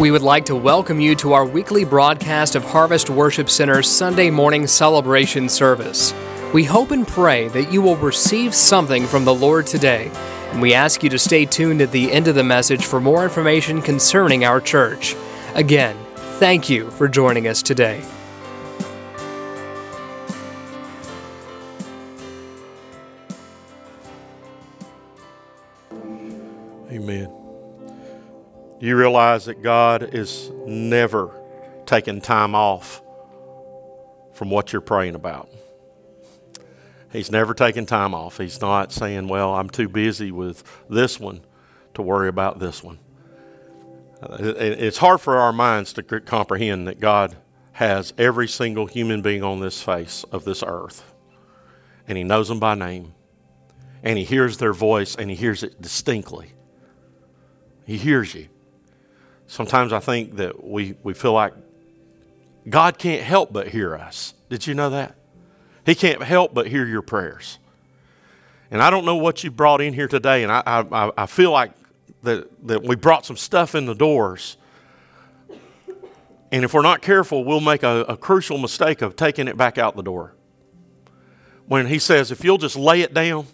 We would like to welcome you to our weekly broadcast of Harvest Worship Center's Sunday morning celebration service. We hope and pray that you will receive something from the Lord today, and we ask you to stay tuned at the end of the message for more information concerning our church. Again, thank you for joining us today. You realize that God is never taking time off from what you're praying about? He's never taking time off. He's not saying, Well, I'm too busy with this one to worry about this one. Uh, it's hard for our minds to comprehend that God has every single human being on this face of this earth, and He knows them by name, and He hears their voice, and He hears it distinctly. He hears you sometimes I think that we, we feel like God can't help but hear us. Did you know that? He can't help but hear your prayers. And I don't know what you brought in here today, and I, I, I feel like that, that we brought some stuff in the doors. And if we're not careful, we'll make a, a crucial mistake of taking it back out the door. When he says, if you'll just lay it down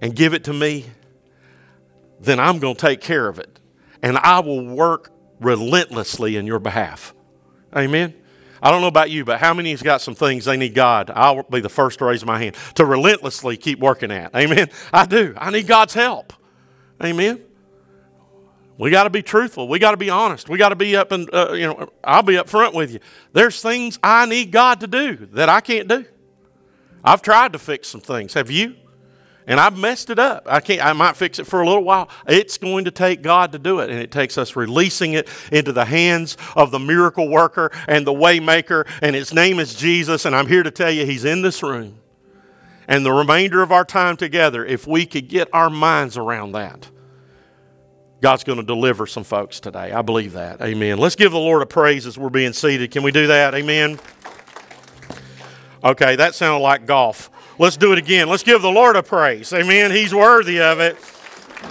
and give it to me, then I'm going to take care of it and I will work relentlessly in your behalf. Amen. I don't know about you, but how many has got some things they need God? I'll be the first to raise my hand to relentlessly keep working at. Amen. I do. I need God's help. Amen. We got to be truthful. We got to be honest. We got to be up and uh, you know. I'll be up front with you. There's things I need God to do that I can't do. I've tried to fix some things. Have you? And I've messed it up. I can't. I might fix it for a little while. It's going to take God to do it, and it takes us releasing it into the hands of the miracle worker and the waymaker, and His name is Jesus. And I'm here to tell you, He's in this room. And the remainder of our time together, if we could get our minds around that, God's going to deliver some folks today. I believe that. Amen. Let's give the Lord a praise as we're being seated. Can we do that? Amen. Okay, that sounded like golf. Let's do it again. Let's give the Lord a praise. Amen. He's worthy of it.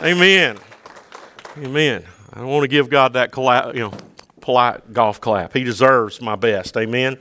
Amen. Amen. I don't want to give God that you know, polite golf clap. He deserves my best. Amen.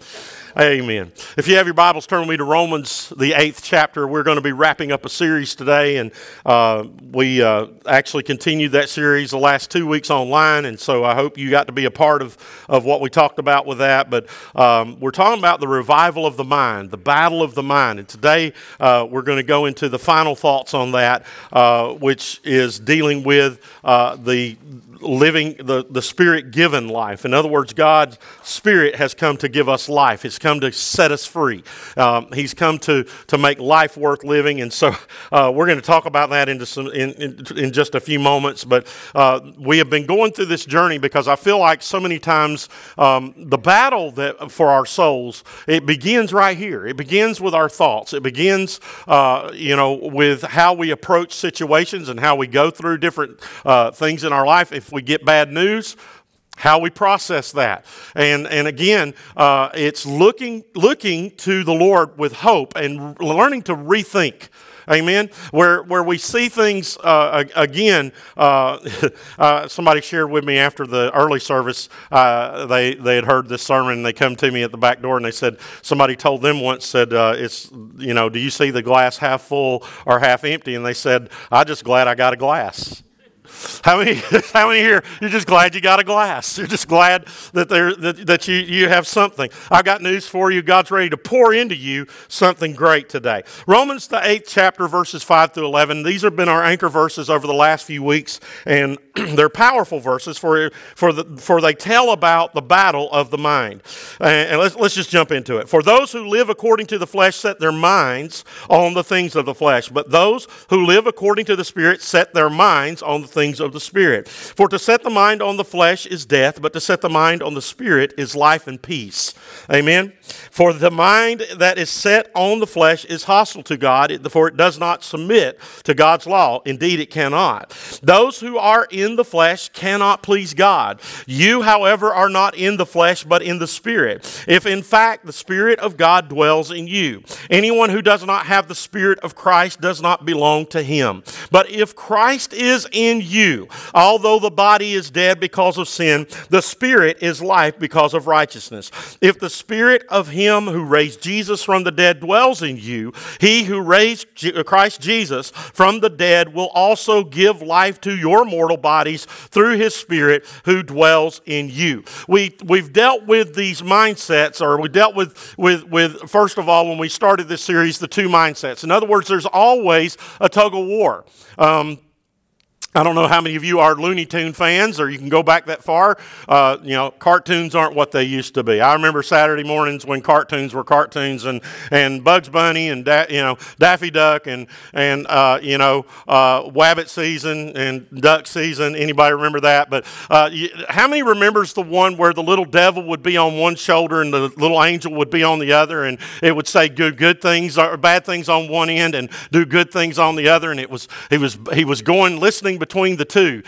Amen. If you have your Bibles, turn with me to Romans, the eighth chapter. We're going to be wrapping up a series today, and uh, we uh, actually continued that series the last two weeks online, and so I hope you got to be a part of, of what we talked about with that. But um, we're talking about the revival of the mind, the battle of the mind, and today uh, we're going to go into the final thoughts on that, uh, which is dealing with uh, the living the, the spirit given life. In other words, God's spirit has come to give us life. He's come to set us free. Um, he's come to, to make life worth living. And so uh, we're going to talk about that into some, in, in, in just a few moments. But uh, we have been going through this journey because I feel like so many times um, the battle that for our souls, it begins right here. It begins with our thoughts. It begins, uh, you know, with how we approach situations and how we go through different uh, things in our life. If if we get bad news, how we process that. And, and again, uh, it's looking, looking to the Lord with hope and learning to rethink. Amen. Where where we see things uh, again. Uh, uh, somebody shared with me after the early service. Uh, they they had heard this sermon. and They come to me at the back door and they said somebody told them once said uh, it's you know do you see the glass half full or half empty? And they said I'm just glad I got a glass. How many, how many here, you're just glad you got a glass? You're just glad that, there, that, that you, you have something. I've got news for you. God's ready to pour into you something great today. Romans, the eighth chapter, verses 5 through 11. These have been our anchor verses over the last few weeks, and they're powerful verses for, for, the, for they tell about the battle of the mind. And let's, let's just jump into it. For those who live according to the flesh set their minds on the things of the flesh, but those who live according to the Spirit set their minds on the things of the Spirit. For to set the mind on the flesh is death, but to set the mind on the Spirit is life and peace. Amen. For the mind that is set on the flesh is hostile to God, for it does not submit to God's law. Indeed, it cannot. Those who are in the flesh cannot please God. You, however, are not in the flesh, but in the Spirit. If in fact the Spirit of God dwells in you, anyone who does not have the Spirit of Christ does not belong to him. But if Christ is in you, you. Although the body is dead because of sin, the spirit is life because of righteousness. If the spirit of him who raised Jesus from the dead dwells in you, he who raised Christ Jesus from the dead will also give life to your mortal bodies through his spirit who dwells in you. We, we've dealt with these mindsets, or we dealt with, with, with, first of all, when we started this series, the two mindsets. In other words, there's always a tug of war. Um, I don't know how many of you are Looney Tune fans, or you can go back that far. Uh, you know, cartoons aren't what they used to be. I remember Saturday mornings when cartoons were cartoons, and, and Bugs Bunny and da- you know Daffy Duck and and uh, you know uh, Wabbit season and Duck season. Anybody remember that? But uh, you, how many remembers the one where the little devil would be on one shoulder and the little angel would be on the other, and it would say good good things or bad things on one end and do good things on the other, and it was he was he was going listening between the two.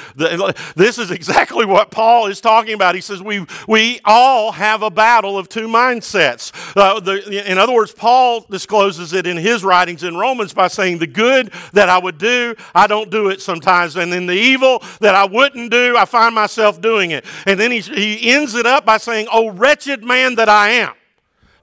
This is exactly what Paul is talking about. He says we, we all have a battle of two mindsets. Uh, the, in other words, Paul discloses it in his writings in Romans by saying, The good that I would do, I don't do it sometimes. And then the evil that I wouldn't do, I find myself doing it. And then he, he ends it up by saying, Oh, wretched man that I am.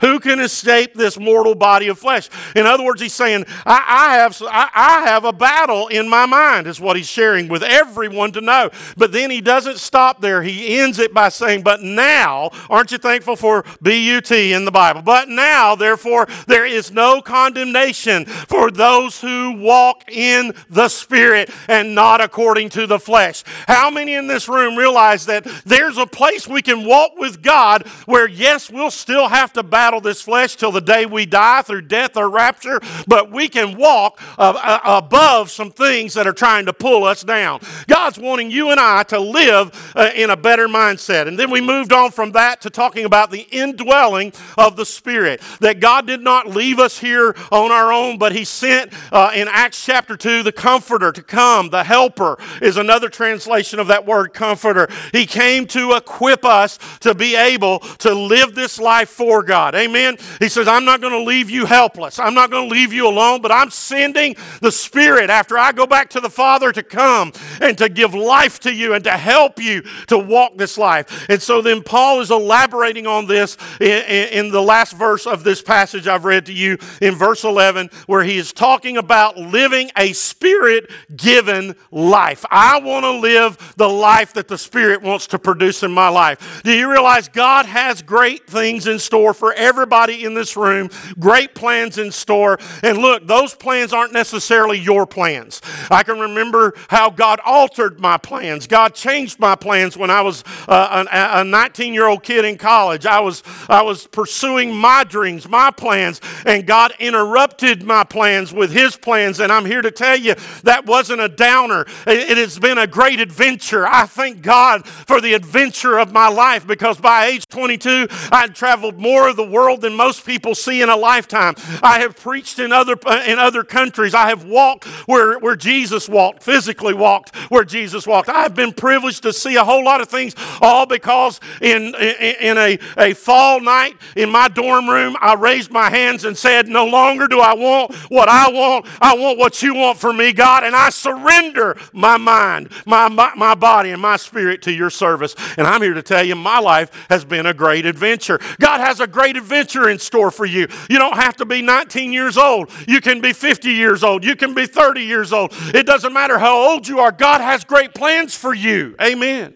Who can escape this mortal body of flesh? In other words, he's saying, I, I have, I, I, have a battle in my mind, is what he's sharing with everyone to know. But then he doesn't stop there. He ends it by saying, But now, aren't you thankful for BUT in the Bible? But now, therefore, there is no condemnation for those who walk in the Spirit and not according to the flesh. How many in this room realize that there's a place we can walk with God where, yes, we'll still have to battle? Battle this flesh till the day we die through death or rapture, but we can walk above some things that are trying to pull us down. God's wanting you and I to live uh, in a better mindset. And then we moved on from that to talking about the indwelling of the Spirit. That God did not leave us here on our own, but He sent uh, in Acts chapter 2 the Comforter to come. The Helper is another translation of that word comforter. He came to equip us to be able to live this life for God. Amen. He says, I'm not going to leave you helpless. I'm not going to leave you alone, but I'm sending the Spirit after I go back to the Father to come and to give life to you and to help you to walk this life. And so then Paul is elaborating on this in, in the last verse of this passage I've read to you in verse 11, where he is talking about living a Spirit given life. I want to live the life that the Spirit wants to produce in my life. Do you realize God has great things in store for everybody in this room, great plans in store. And look, those plans aren't necessarily your plans. I can remember how God altered my plans. God changed my plans when I was uh, a 19 year old kid in college. I was, I was pursuing my dreams, my plans, and God interrupted my plans with His plans. And I'm here to tell you that wasn't a downer. It, it has been a great adventure. I thank God for the adventure of my life because by age 22, I had traveled more of the world than most people see in a lifetime. I have preached in other, in other countries. I have walked where, where Jesus walked, physically walked where Jesus walked. I have been privileged to see a whole lot of things, all because in, in, in a, a fall night in my dorm room, I raised my hands and said, No longer do I want what I want. I want what you want for me, God. And I surrender my mind, my, my, my body, and my spirit to your service. And I'm here to tell you, my life has been a great adventure. God has a great adventure in store for you. You don't have to be 19 years old. You can be 50 years old. You can be 30 years old. It doesn't matter how old you are. God has great plans for you. Amen.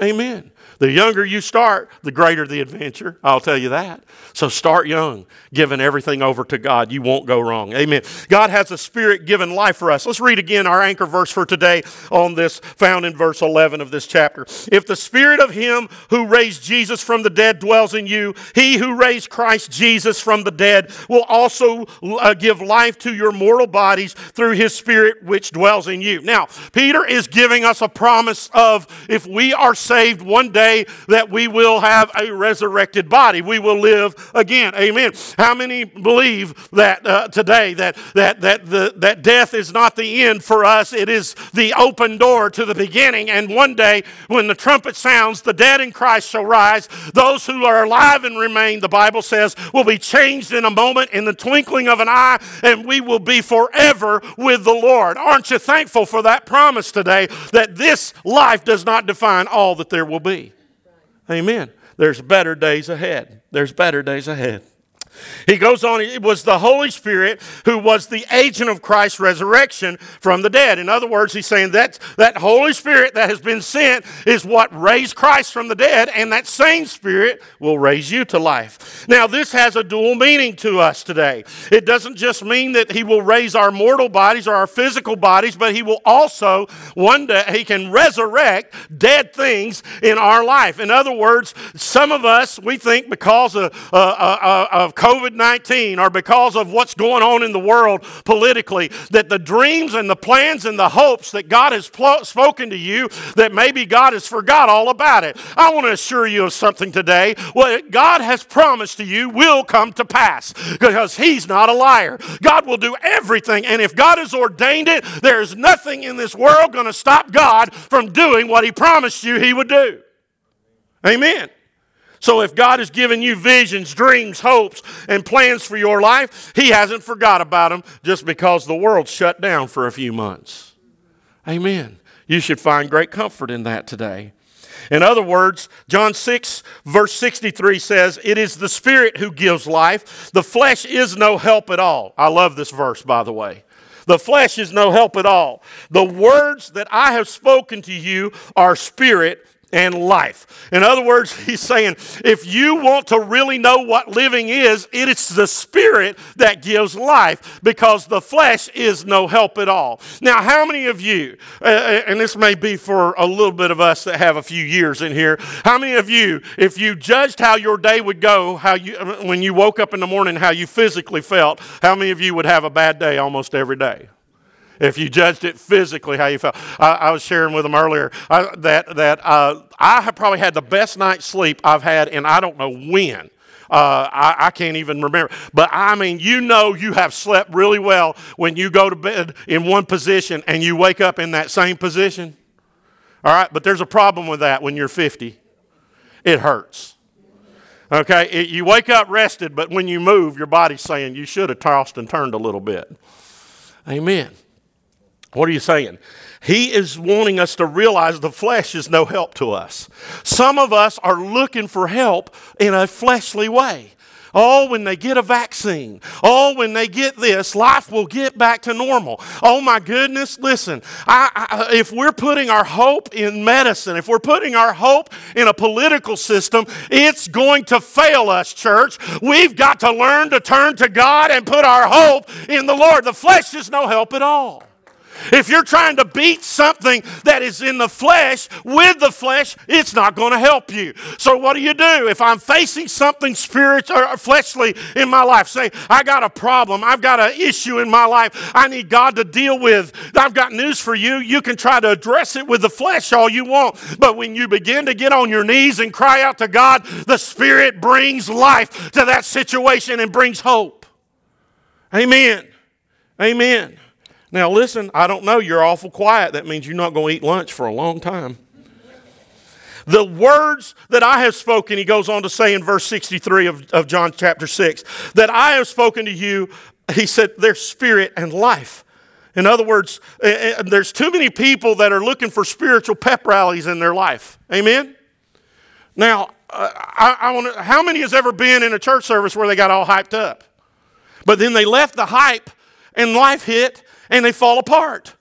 Amen. The younger you start, the greater the adventure. I'll tell you that. So start young, giving everything over to God. You won't go wrong. Amen. God has a spirit given life for us. Let's read again our anchor verse for today on this, found in verse 11 of this chapter. If the spirit of him who raised Jesus from the dead dwells in you, he who raised Christ Jesus from the dead will also uh, give life to your mortal bodies through his spirit which dwells in you. Now, Peter is giving us a promise of if we are saved, one day that we will have a resurrected body. We will live again. Amen. How many believe that uh, today that that that the that death is not the end for us? It is the open door to the beginning. And one day, when the trumpet sounds, the dead in Christ shall rise. Those who are alive and remain, the Bible says, will be changed in a moment, in the twinkling of an eye, and we will be forever with the Lord. Aren't you thankful for that promise today that this life does not define all that there will be? Amen. There's better days ahead. There's better days ahead. He goes on, it was the Holy Spirit who was the agent of Christ's resurrection from the dead. In other words, he's saying that that Holy Spirit that has been sent is what raised Christ from the dead, and that same Spirit will raise you to life. Now, this has a dual meaning to us today. It doesn't just mean that he will raise our mortal bodies or our physical bodies, but he will also, one day, he can resurrect dead things in our life. In other words, some of us, we think because of, uh, uh, uh of COVID 19 or because of what's going on in the world politically, that the dreams and the plans and the hopes that God has pl- spoken to you, that maybe God has forgot all about it. I want to assure you of something today. What God has promised to you will come to pass because He's not a liar. God will do everything, and if God has ordained it, there's nothing in this world going to stop God from doing what He promised you He would do. Amen. So if God has given you visions, dreams, hopes, and plans for your life, He hasn't forgot about them just because the world shut down for a few months. Amen. You should find great comfort in that today. In other words, John 6, verse 63 says, It is the Spirit who gives life. The flesh is no help at all. I love this verse, by the way. The flesh is no help at all. The words that I have spoken to you are spirit and life. In other words, he's saying if you want to really know what living is, it is the spirit that gives life because the flesh is no help at all. Now, how many of you, uh, and this may be for a little bit of us that have a few years in here, how many of you, if you judged how your day would go, how you when you woke up in the morning, how you physically felt, how many of you would have a bad day almost every day? If you judged it physically, how you felt. I, I was sharing with them earlier uh, that, that uh, I have probably had the best night's sleep I've had in I don't know when. Uh, I, I, can't even remember. But I mean, you know, you have slept really well when you go to bed in one position and you wake up in that same position. All right, but there's a problem with that when you're 50. It hurts. Okay, it, you wake up rested, but when you move, your body's saying you should have tossed and turned a little bit. Amen. What are you saying? He is wanting us to realize the flesh is no help to us. Some of us are looking for help in a fleshly way. Oh, when they get a vaccine. Oh, when they get this, life will get back to normal. Oh, my goodness. Listen, I, I, if we're putting our hope in medicine, if we're putting our hope in a political system, it's going to fail us, church. We've got to learn to turn to God and put our hope in the Lord. The flesh is no help at all. If you're trying to beat something that is in the flesh with the flesh, it's not going to help you. So what do you do? If I'm facing something spiritual or fleshly in my life, say I got a problem, I've got an issue in my life, I need God to deal with. I've got news for you. You can try to address it with the flesh all you want, but when you begin to get on your knees and cry out to God, the Spirit brings life to that situation and brings hope. Amen. Amen. Now, listen, I don't know. You're awful quiet. That means you're not going to eat lunch for a long time. The words that I have spoken, he goes on to say in verse 63 of, of John chapter 6, that I have spoken to you, he said, their spirit and life. In other words, eh, eh, there's too many people that are looking for spiritual pep rallies in their life. Amen? Now, uh, I, I want how many has ever been in a church service where they got all hyped up? But then they left the hype and life hit and they fall apart.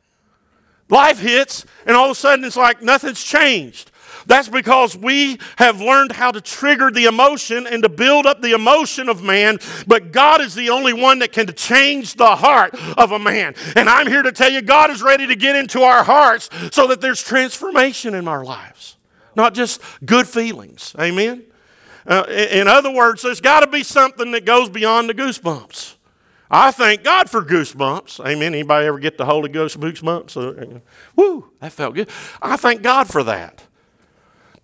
Life hits, and all of a sudden it's like nothing's changed. That's because we have learned how to trigger the emotion and to build up the emotion of man, but God is the only one that can change the heart of a man. And I'm here to tell you, God is ready to get into our hearts so that there's transformation in our lives, not just good feelings. Amen? Uh, in other words, there's got to be something that goes beyond the goosebumps. I thank God for goosebumps. Amen. Anybody ever get the Holy Ghost goosebumps? Uh, woo, that felt good. I thank God for that.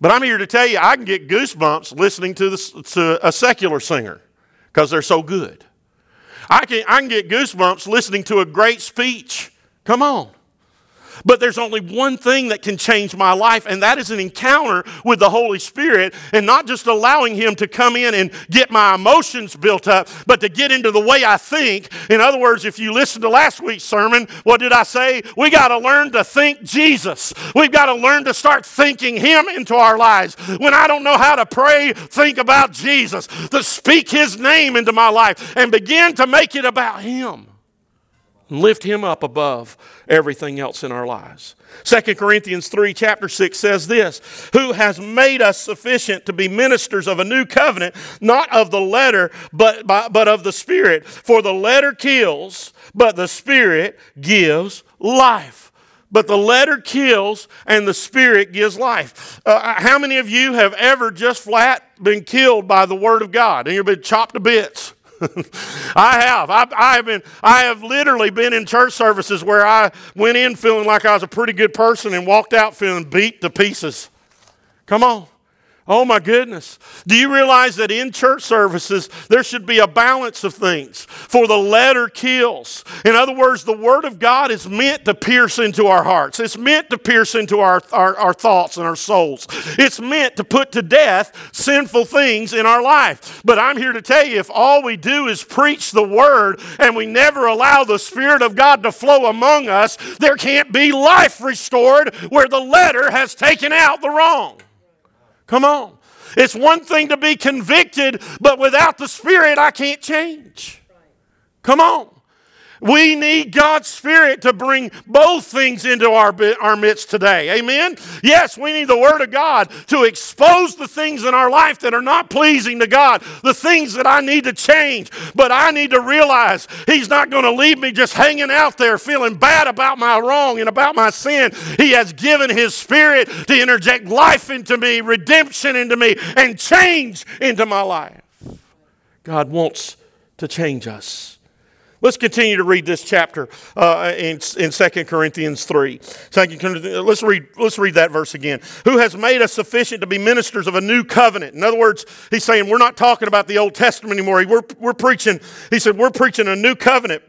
But I'm here to tell you, I can get goosebumps listening to, this, to a secular singer because they're so good. I can, I can get goosebumps listening to a great speech. Come on. But there's only one thing that can change my life, and that is an encounter with the Holy Spirit, and not just allowing Him to come in and get my emotions built up, but to get into the way I think. In other words, if you listen to last week's sermon, what did I say? We got to learn to think Jesus. We've got to learn to start thinking Him into our lives. When I don't know how to pray, think about Jesus, to speak His name into my life, and begin to make it about Him lift him up above everything else in our lives 2 corinthians 3 chapter 6 says this who has made us sufficient to be ministers of a new covenant not of the letter but, but of the spirit for the letter kills but the spirit gives life but the letter kills and the spirit gives life. Uh, how many of you have ever just flat been killed by the word of God and you've been chopped to bits? I have. I, I, have been. I have literally been in church services where I went in feeling like I was a pretty good person and walked out feeling beat to pieces. Come on. Oh my goodness. Do you realize that in church services there should be a balance of things? For the letter kills. In other words, the Word of God is meant to pierce into our hearts, it's meant to pierce into our, our, our thoughts and our souls. It's meant to put to death sinful things in our life. But I'm here to tell you if all we do is preach the Word and we never allow the Spirit of God to flow among us, there can't be life restored where the letter has taken out the wrong. Come on. It's one thing to be convicted, but without the Spirit, I can't change. Come on. We need God's Spirit to bring both things into our, our midst today. Amen? Yes, we need the Word of God to expose the things in our life that are not pleasing to God, the things that I need to change. But I need to realize He's not going to leave me just hanging out there feeling bad about my wrong and about my sin. He has given His Spirit to interject life into me, redemption into me, and change into my life. God wants to change us. Let's continue to read this chapter uh, in, in 2 Corinthians 3. 2 Corinthians, let's, read, let's read that verse again. Who has made us sufficient to be ministers of a new covenant? In other words, he's saying we're not talking about the Old Testament anymore. We're, we're preaching, he said, we're preaching a new covenant,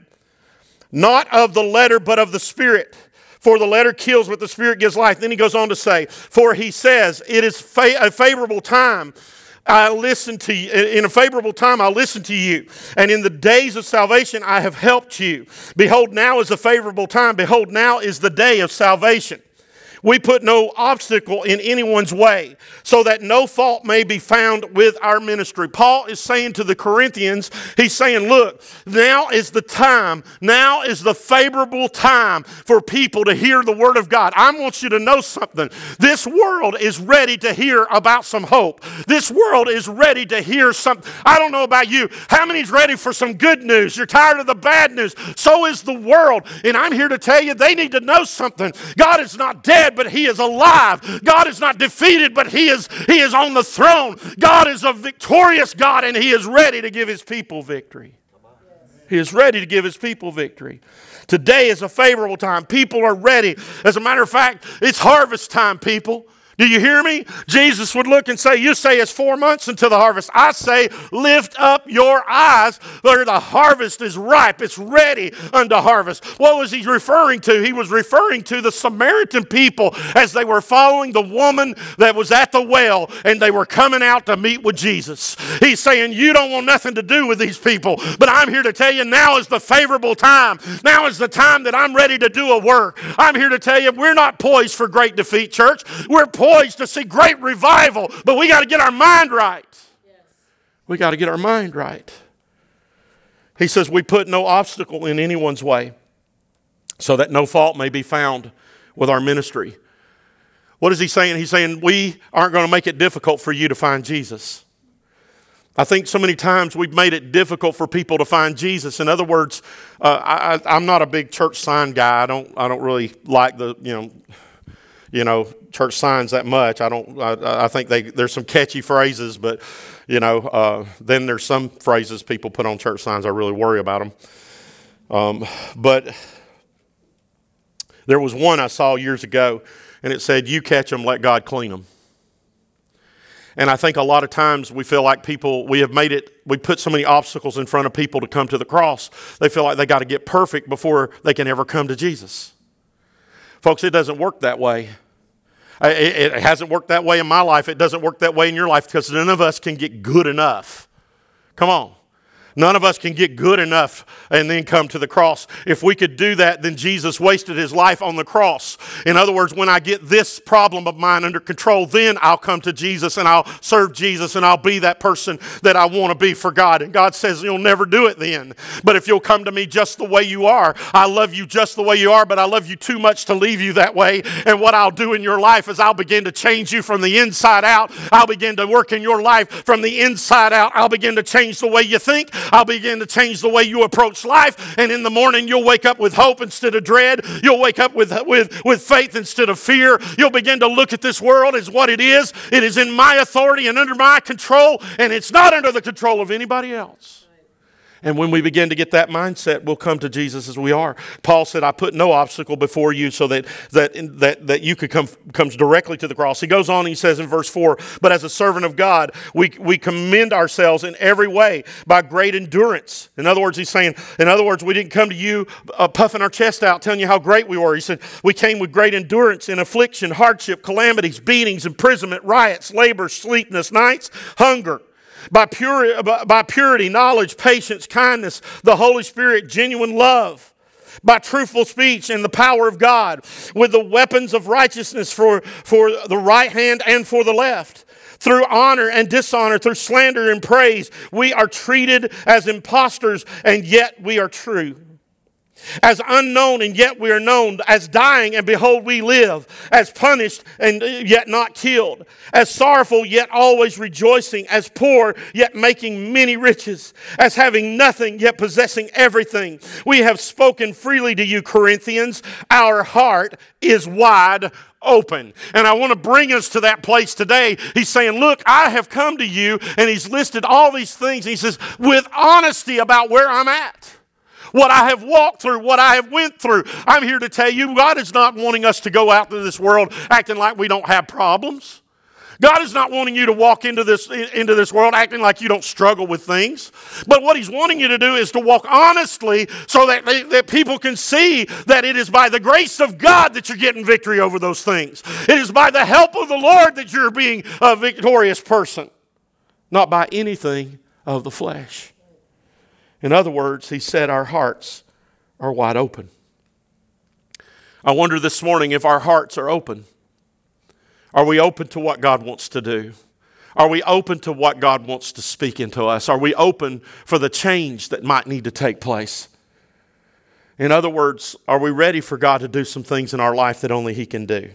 not of the letter, but of the Spirit. For the letter kills, but the Spirit gives life. Then he goes on to say, For he says, It is fa- a favorable time I listen to you. In a favorable time, I listen to you. And in the days of salvation, I have helped you. Behold, now is a favorable time. Behold, now is the day of salvation. We put no obstacle in anyone's way so that no fault may be found with our ministry. Paul is saying to the Corinthians, he's saying, Look, now is the time, now is the favorable time for people to hear the Word of God. I want you to know something. This world is ready to hear about some hope. This world is ready to hear something. I don't know about you. How many's ready for some good news? You're tired of the bad news. So is the world. And I'm here to tell you they need to know something. God is not dead but he is alive. God is not defeated, but he is, he is on the throne. God is a victorious God, and he is ready to give his people victory. He is ready to give his people victory. Today is a favorable time. People are ready. As a matter of fact, it's harvest time, people. Do you hear me? Jesus would look and say, You say it's four months until the harvest. I say, Lift up your eyes, for the harvest is ripe. It's ready unto harvest. What was he referring to? He was referring to the Samaritan people as they were following the woman that was at the well and they were coming out to meet with Jesus. He's saying, You don't want nothing to do with these people, but I'm here to tell you now is the favorable time. Now is the time that I'm ready to do a work. I'm here to tell you, we're not poised for great defeat, church. We're poised poised to see great revival, but we got to get our mind right. Yes. We got to get our mind right. He says, We put no obstacle in anyone's way so that no fault may be found with our ministry. What is he saying? He's saying, We aren't going to make it difficult for you to find Jesus. I think so many times we've made it difficult for people to find Jesus. In other words, uh, I, am not a big church sign guy. I don't, I don't really like the, you know, you know, church signs that much. I don't. I, I think they there's some catchy phrases, but you know, uh, then there's some phrases people put on church signs. I really worry about them. Um, but there was one I saw years ago, and it said, "You catch them, let God clean them." And I think a lot of times we feel like people, we have made it, we put so many obstacles in front of people to come to the cross, they feel like they got to get perfect before they can ever come to Jesus. Folks, it doesn't work that way. It, hasn't worked that way in my life. It doesn't work that way in your life because none of us can get good enough. Come on. None of us can get good enough and then come to the cross. If we could do that, then Jesus wasted his life on the cross. In other words, when I get this problem of mine under control, then I'll come to Jesus and I'll serve Jesus and I'll be that person that I want to be for God. And God says, You'll never do it then. But if you'll come to me just the way you are, I love you just the way you are, but I love you too much to leave you that way. And what I'll do in your life is I'll begin to change you from the inside out. I'll begin to work in your life from the inside out. I'll begin to change the way you think. I'll begin to change the way you approach life. And in the morning, you'll wake up with hope instead of dread. You'll wake up with, with, with faith instead of fear. You'll begin to look at this world as what it is. It is in my authority and under my control, and it's not under the control of anybody else. And when we begin to get that mindset, we'll come to Jesus as we are. Paul said, I put no obstacle before you so that, that, that, that you could come comes directly to the cross. He goes on and he says in verse 4, But as a servant of God, we, we commend ourselves in every way by great endurance. In other words, he's saying, in other words, we didn't come to you uh, puffing our chest out, telling you how great we were. He said, We came with great endurance in affliction, hardship, calamities, beatings, imprisonment, riots, labor, sleepless nights, hunger by, purity, by purity, knowledge, patience, kindness, the Holy Spirit, genuine love by truthful speech and the power of God, with the weapons of righteousness for, for the right hand and for the left. Through honor and dishonor, through slander and praise, we are treated as impostors, and yet we are true as unknown and yet we are known, as dying and behold we live, as punished and yet not killed, as sorrowful yet always rejoicing, as poor yet making many riches, as having nothing yet possessing everything. We have spoken freely to you, Corinthians. Our heart is wide open. And I want to bring us to that place today. He's saying, Look, I have come to you, and he's listed all these things. he says, with honesty about where I'm at what I have walked through, what I have went through. I'm here to tell you God is not wanting us to go out to this world acting like we don't have problems. God is not wanting you to walk into this, into this world acting like you don't struggle with things. But what He's wanting you to do is to walk honestly so that, they, that people can see that it is by the grace of God that you're getting victory over those things. It is by the help of the Lord that you're being a victorious person, not by anything of the flesh. In other words, he said our hearts are wide open. I wonder this morning if our hearts are open. Are we open to what God wants to do? Are we open to what God wants to speak into us? Are we open for the change that might need to take place? In other words, are we ready for God to do some things in our life that only He can do?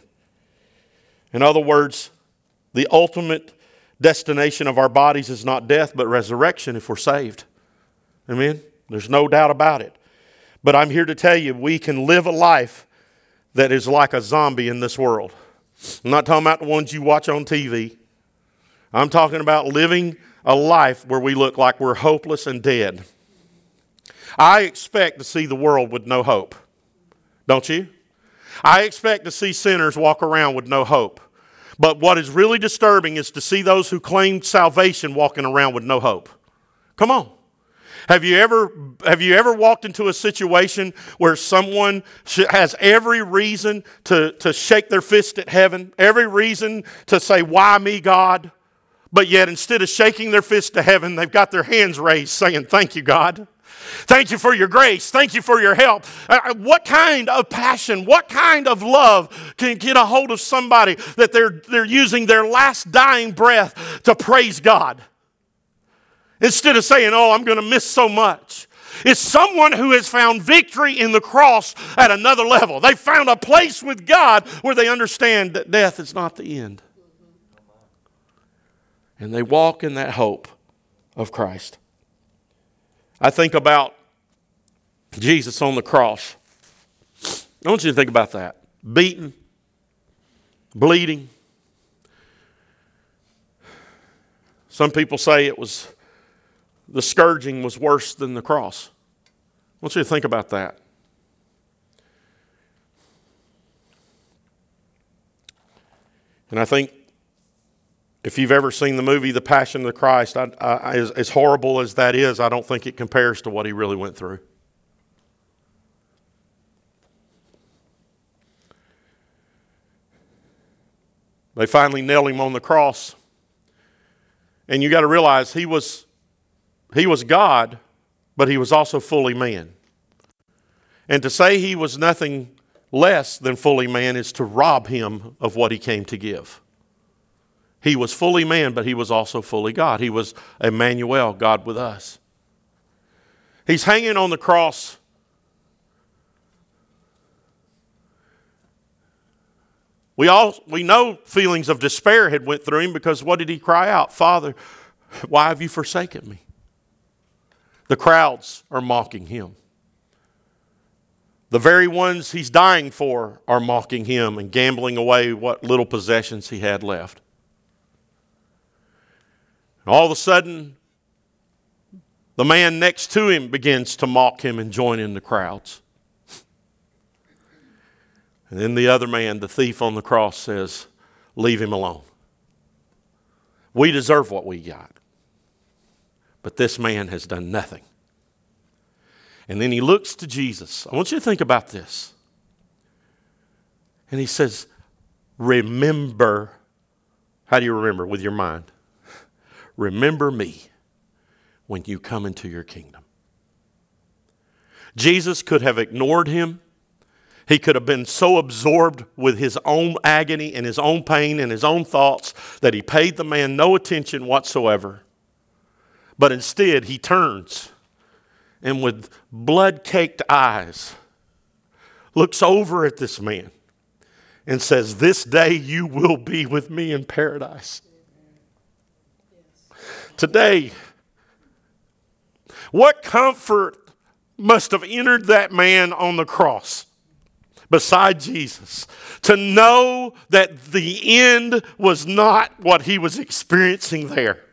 In other words, the ultimate destination of our bodies is not death, but resurrection if we're saved. Amen? There's no doubt about it. But I'm here to tell you we can live a life that is like a zombie in this world. I'm not talking about the ones you watch on TV. I'm talking about living a life where we look like we're hopeless and dead. I expect to see the world with no hope. Don't you? I expect to see sinners walk around with no hope. But what is really disturbing is to see those who claim salvation walking around with no hope. Come on. Have you ever have you ever walked into a situation where someone has every reason to, to shake their fist at heaven, every reason to say, Why me, God? But yet, instead of shaking their fist to heaven, they've got their hands raised saying, Thank you, God. Thank you for your grace. Thank you for your help. Uh, uh, what kind of passion, what kind of love can get a hold of somebody that they're, they're using their last dying breath to praise God? Instead of saying, Oh, I'm going to miss so much. It's someone who has found victory in the cross at another level. They found a place with God where they understand that death is not the end. And they walk in that hope of Christ. I think about Jesus on the cross. I want you to think about that. Beaten, bleeding. Some people say it was the scourging was worse than the cross. I want you to think about that. And I think If you've ever seen the movie The Passion of the Christ, I, I, as, as horrible as that is, I don't think it compares to what he really went through. They finally nailed him on the cross. And you got to realize he was, he was God, but he was also fully man. And to say he was nothing less than fully man is to rob him of what he came to give. He was fully man, but he was also fully God. He was Emmanuel, God with us. He's hanging on the cross. We all we know feelings of despair had went through him because what did he cry out? Father, why have you forsaken me? The crowds are mocking him. The very ones he's dying for are mocking him and gambling away what little possessions he had left. And all of a sudden, the man next to him begins to mock him and join in the crowds. And then the other man, the thief on the cross, says, Leave him alone. We deserve what we got. But this man has done nothing. And then he looks to Jesus. I want you to think about this. And he says, Remember. How do you remember? With your mind. Remember me when you come into your kingdom. Jesus could have ignored him. He could have been so absorbed with his own agony and his own pain and his own thoughts that he paid the man no attention whatsoever. But instead, he turns and with blood caked eyes looks over at this man and says, This day you will be with me in paradise. Today, what comfort must have entered that man on the cross beside Jesus to know that the end was not what he was experiencing there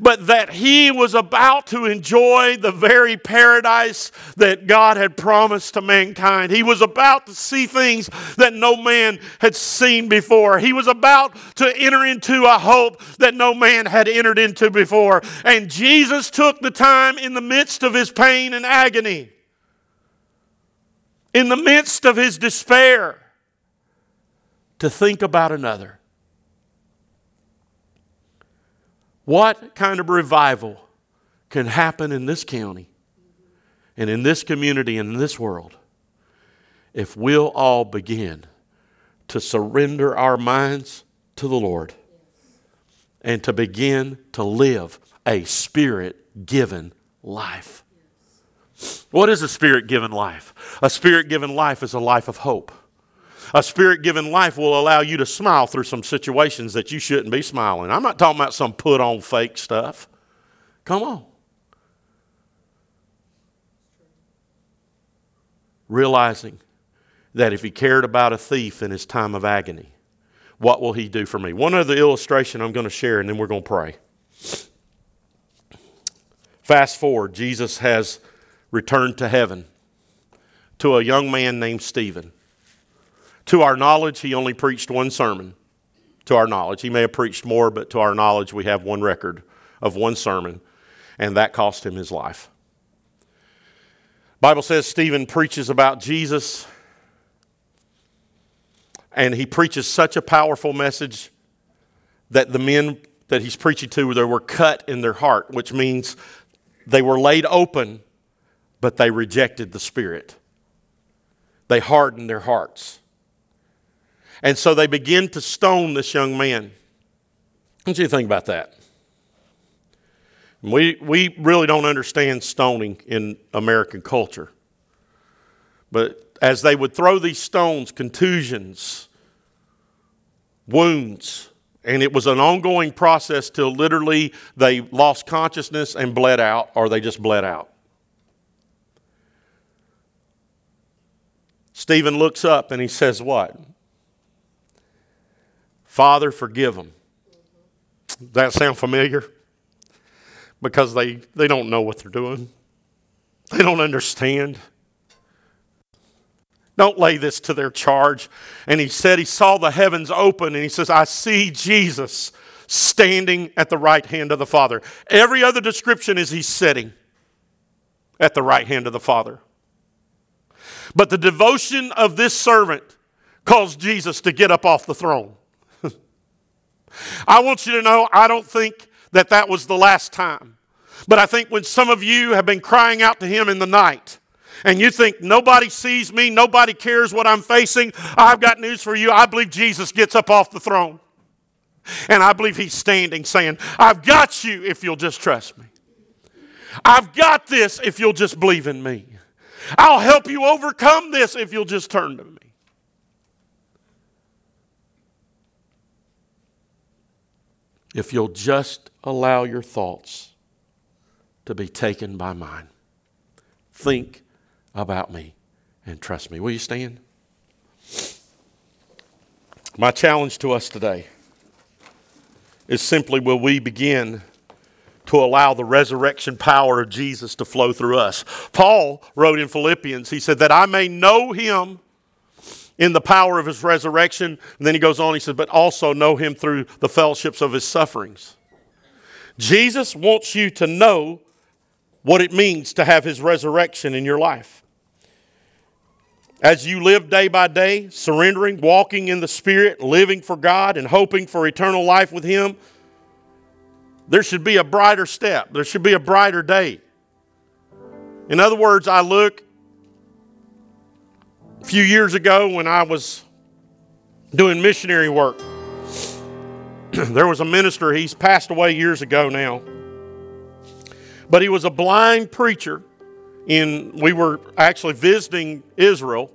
but that he was about to enjoy the very paradise that God had promised to mankind. He was about to see things that no man had seen before. He was about to enter into a hope that no man had entered into before. And Jesus took the time in the midst of his pain and agony, in the midst of his despair, to think about another. What kind of revival can happen in this county and in this community and in this world if we'll all begin to surrender our minds to the Lord and to begin to live a spirit given life? What is a spirit given life? A spirit given life is a life of hope. A spirit given life will allow you to smile through some situations that you shouldn't be smiling. I'm not talking about some put on fake stuff. Come on. Realizing that if he cared about a thief in his time of agony, what will he do for me? One other illustration I'm going to share, and then we're going to pray. Fast forward, Jesus has returned to heaven to a young man named Stephen. To our knowledge, he only preached one sermon. To our knowledge, he may have preached more, but to our knowledge, we have one record of one sermon, and that cost him his life. Bible says Stephen preaches about Jesus, and he preaches such a powerful message that the men that he's preaching to they were cut in their heart, which means they were laid open, but they rejected the Spirit. They hardened their hearts. And so they begin to stone this young man. What do you think about that? We, we really don't understand stoning in American culture. But as they would throw these stones, contusions, wounds, and it was an ongoing process till literally they lost consciousness and bled out, or they just bled out. Stephen looks up and he says, What? Father, forgive them. That sound familiar? Because they, they don't know what they're doing, they don't understand. Don't lay this to their charge. And he said he saw the heavens open and he says, I see Jesus standing at the right hand of the Father. Every other description is he's sitting at the right hand of the Father. But the devotion of this servant caused Jesus to get up off the throne. I want you to know, I don't think that that was the last time. But I think when some of you have been crying out to Him in the night, and you think nobody sees me, nobody cares what I'm facing, I've got news for you. I believe Jesus gets up off the throne. And I believe He's standing saying, I've got you if you'll just trust me. I've got this if you'll just believe in me. I'll help you overcome this if you'll just turn to me. If you'll just allow your thoughts to be taken by mine. Think about me and trust me. Will you stand? My challenge to us today is simply will we begin to allow the resurrection power of Jesus to flow through us. Paul wrote in Philippians, he said, That I may know him in the power of his resurrection. And then he goes on, he says, But also know him through the fellowships of his sufferings. Jesus wants you to know what it means to have his resurrection in your life. As you live day by day, surrendering, walking in the Spirit, living for God, and hoping for eternal life with Him, there should be a brighter step. There should be a brighter day. In other words, I look a few years ago when I was doing missionary work. there was a minister, he's passed away years ago now. But he was a blind preacher in we were actually visiting Israel.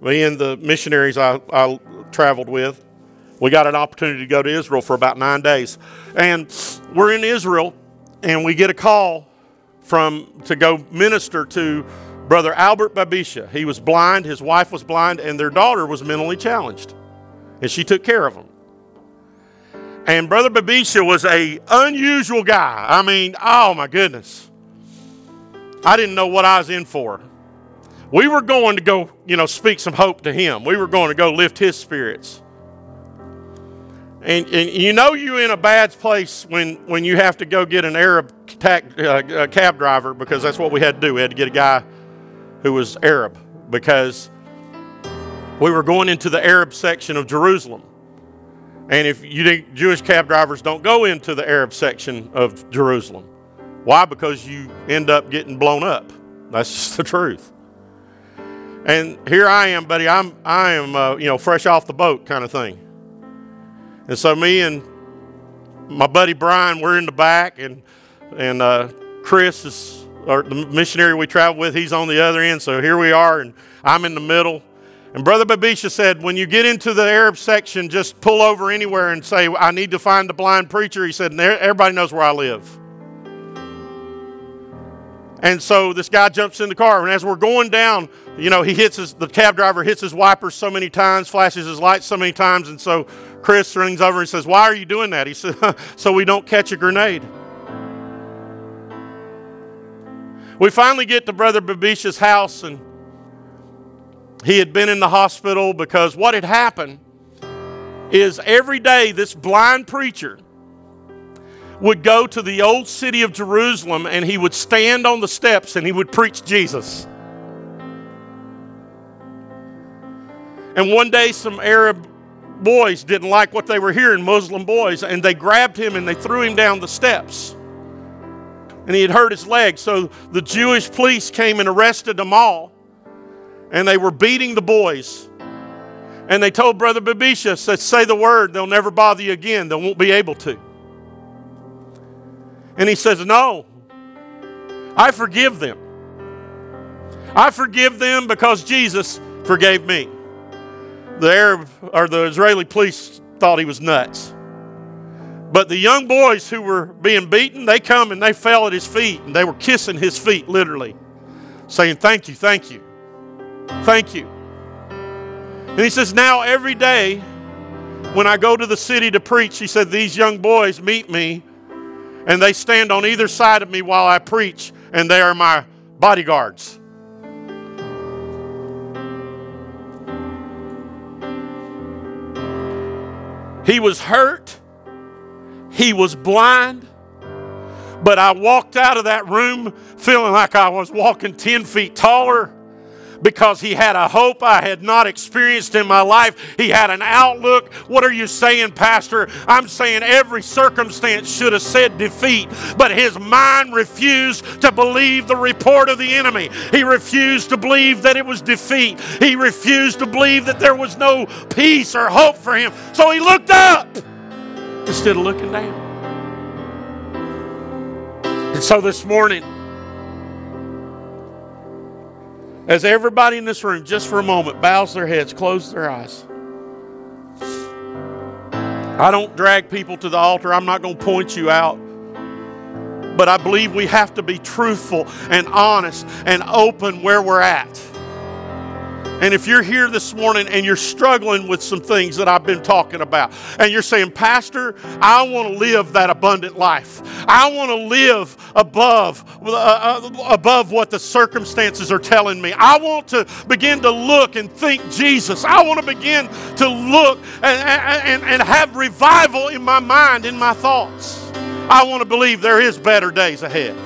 Me and the missionaries I, I traveled with we got an opportunity to go to Israel for about nine days. And we're in Israel, and we get a call from to go minister to Brother Albert Babisha. He was blind, his wife was blind, and their daughter was mentally challenged. And she took care of him. And Brother Babisha was a unusual guy. I mean, oh my goodness. I didn't know what I was in for. We were going to go, you know, speak some hope to him. We were going to go lift his spirits. And, and, you know you're in a bad place when, when you have to go get an Arab uh, cab driver because that's what we had to do. We had to get a guy who was Arab because we were going into the Arab section of Jerusalem. And if you think Jewish cab drivers don't go into the Arab section of Jerusalem, why? Because you end up getting blown up. That's just the truth. And here I am, buddy. I'm I am uh, you know fresh off the boat kind of thing. And so me and my buddy Brian, we're in the back, and and uh, Chris is or the missionary we travel with. He's on the other end. So here we are, and I'm in the middle. And Brother Babisha said, when you get into the Arab section, just pull over anywhere and say, I need to find the blind preacher. He said, everybody knows where I live. And so this guy jumps in the car, and as we're going down, you know, he hits his, the cab driver hits his wipers so many times, flashes his lights so many times, and so Chris rings over and says, Why are you doing that? He said, So we don't catch a grenade. We finally get to Brother Babisha's house, and he had been in the hospital because what had happened is every day this blind preacher would go to the old city of Jerusalem and he would stand on the steps and he would preach Jesus. And one day, some Arab boys didn't like what they were hearing, Muslim boys, and they grabbed him and they threw him down the steps. And he had hurt his leg. So the Jewish police came and arrested them all. And they were beating the boys. And they told Brother Babisha, said, say the word, they'll never bother you again. They won't be able to. And he says, No, I forgive them. I forgive them because Jesus forgave me. The Arab or the Israeli police thought he was nuts. But the young boys who were being beaten, they come and they fell at his feet and they were kissing his feet literally, saying, Thank you, thank you, thank you. And he says, Now every day when I go to the city to preach, he said, These young boys meet me and they stand on either side of me while I preach, and they are my bodyguards. He was hurt, He was blind, but I walked out of that room feeling like I was walking 10 feet taller because he had a hope I had not experienced in my life. He had an outlook. What are you saying, Pastor? I'm saying every circumstance should have said defeat, but his mind refused to believe the report of the enemy. He refused to believe that it was defeat. He refused to believe that there was no peace or hope for him. So he looked up instead of looking down. And so this morning, as everybody in this room, just for a moment, bows their heads, closes their eyes. I don't drag people to the altar. I'm not going to point you out. But I believe we have to be truthful and honest and open where we're at. And if you're here this morning and you're struggling with some things that I've been talking about, and you're saying, Pastor, I want to live that abundant life. I want to live above, uh, uh, above what the circumstances are telling me. I want to begin to look and think Jesus. I want to begin to look and, and, and have revival in my mind, in my thoughts. I want to believe there is better days ahead.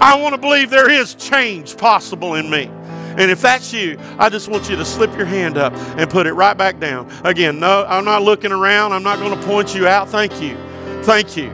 I want to believe there is change possible in me. And if that's you, I just want you to slip your hand up and put it right back down. Again, no, I'm not looking around. I'm not going to point you out. Thank you. Thank you.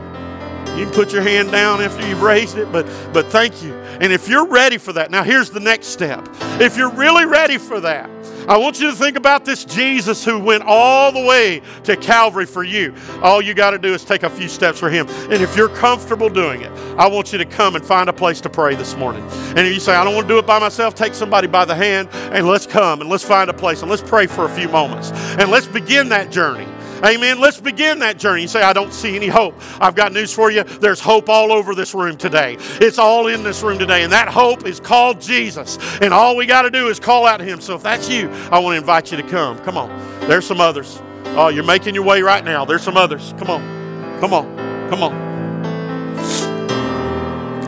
You can put your hand down after you've raised it, but but thank you. And if you're ready for that, now here's the next step. If you're really ready for that, I want you to think about this Jesus who went all the way to Calvary for you. All you got to do is take a few steps for him. And if you're comfortable doing it, I want you to come and find a place to pray this morning. And if you say, I don't want to do it by myself, take somebody by the hand and let's come and let's find a place and let's pray for a few moments. And let's begin that journey. Amen. Let's begin that journey. You say, I don't see any hope. I've got news for you. There's hope all over this room today. It's all in this room today. And that hope is called Jesus. And all we got to do is call out to Him. So if that's you, I want to invite you to come. Come on. There's some others. Oh, you're making your way right now. There's some others. Come on. Come on. Come on.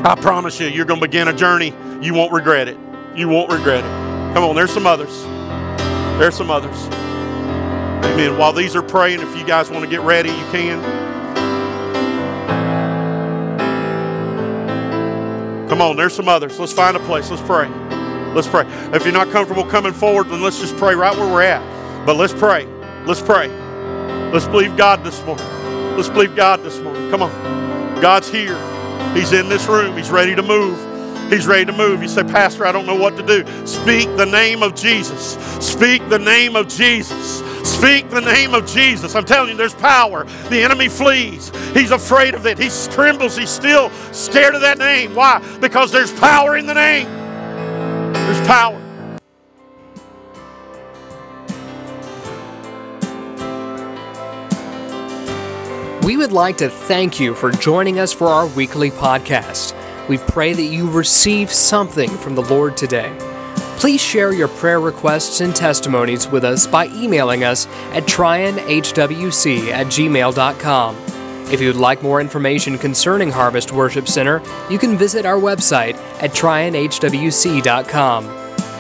I promise you, you're going to begin a journey. You won't regret it. You won't regret it. Come on. There's some others. There's some others. Amen. While these are praying, if you guys want to get ready, you can. Come on, there's some others. Let's find a place. Let's pray. Let's pray. If you're not comfortable coming forward, then let's just pray right where we're at. But let's pray. Let's pray. Let's believe God this morning. Let's believe God this morning. Come on. God's here. He's in this room. He's ready to move. He's ready to move. You say, Pastor, I don't know what to do. Speak the name of Jesus. Speak the name of Jesus. Speak the name of Jesus. I'm telling you, there's power. The enemy flees. He's afraid of it. He trembles. He's still scared of that name. Why? Because there's power in the name. There's power. We would like to thank you for joining us for our weekly podcast. We pray that you receive something from the Lord today. Please share your prayer requests and testimonies with us by emailing us at tryonhwc at gmail.com. If you would like more information concerning Harvest Worship Center, you can visit our website at tryonhwc.com.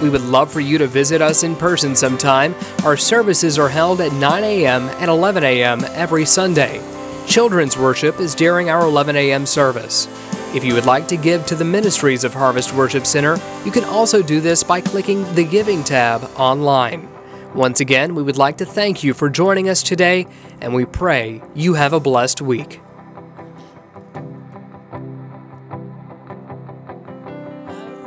We would love for you to visit us in person sometime. Our services are held at 9 a.m. and 11 a.m. every Sunday. Children's worship is during our 11 a.m. service. If you would like to give to the ministries of Harvest Worship Center, you can also do this by clicking the Giving tab online. Once again, we would like to thank you for joining us today, and we pray you have a blessed week.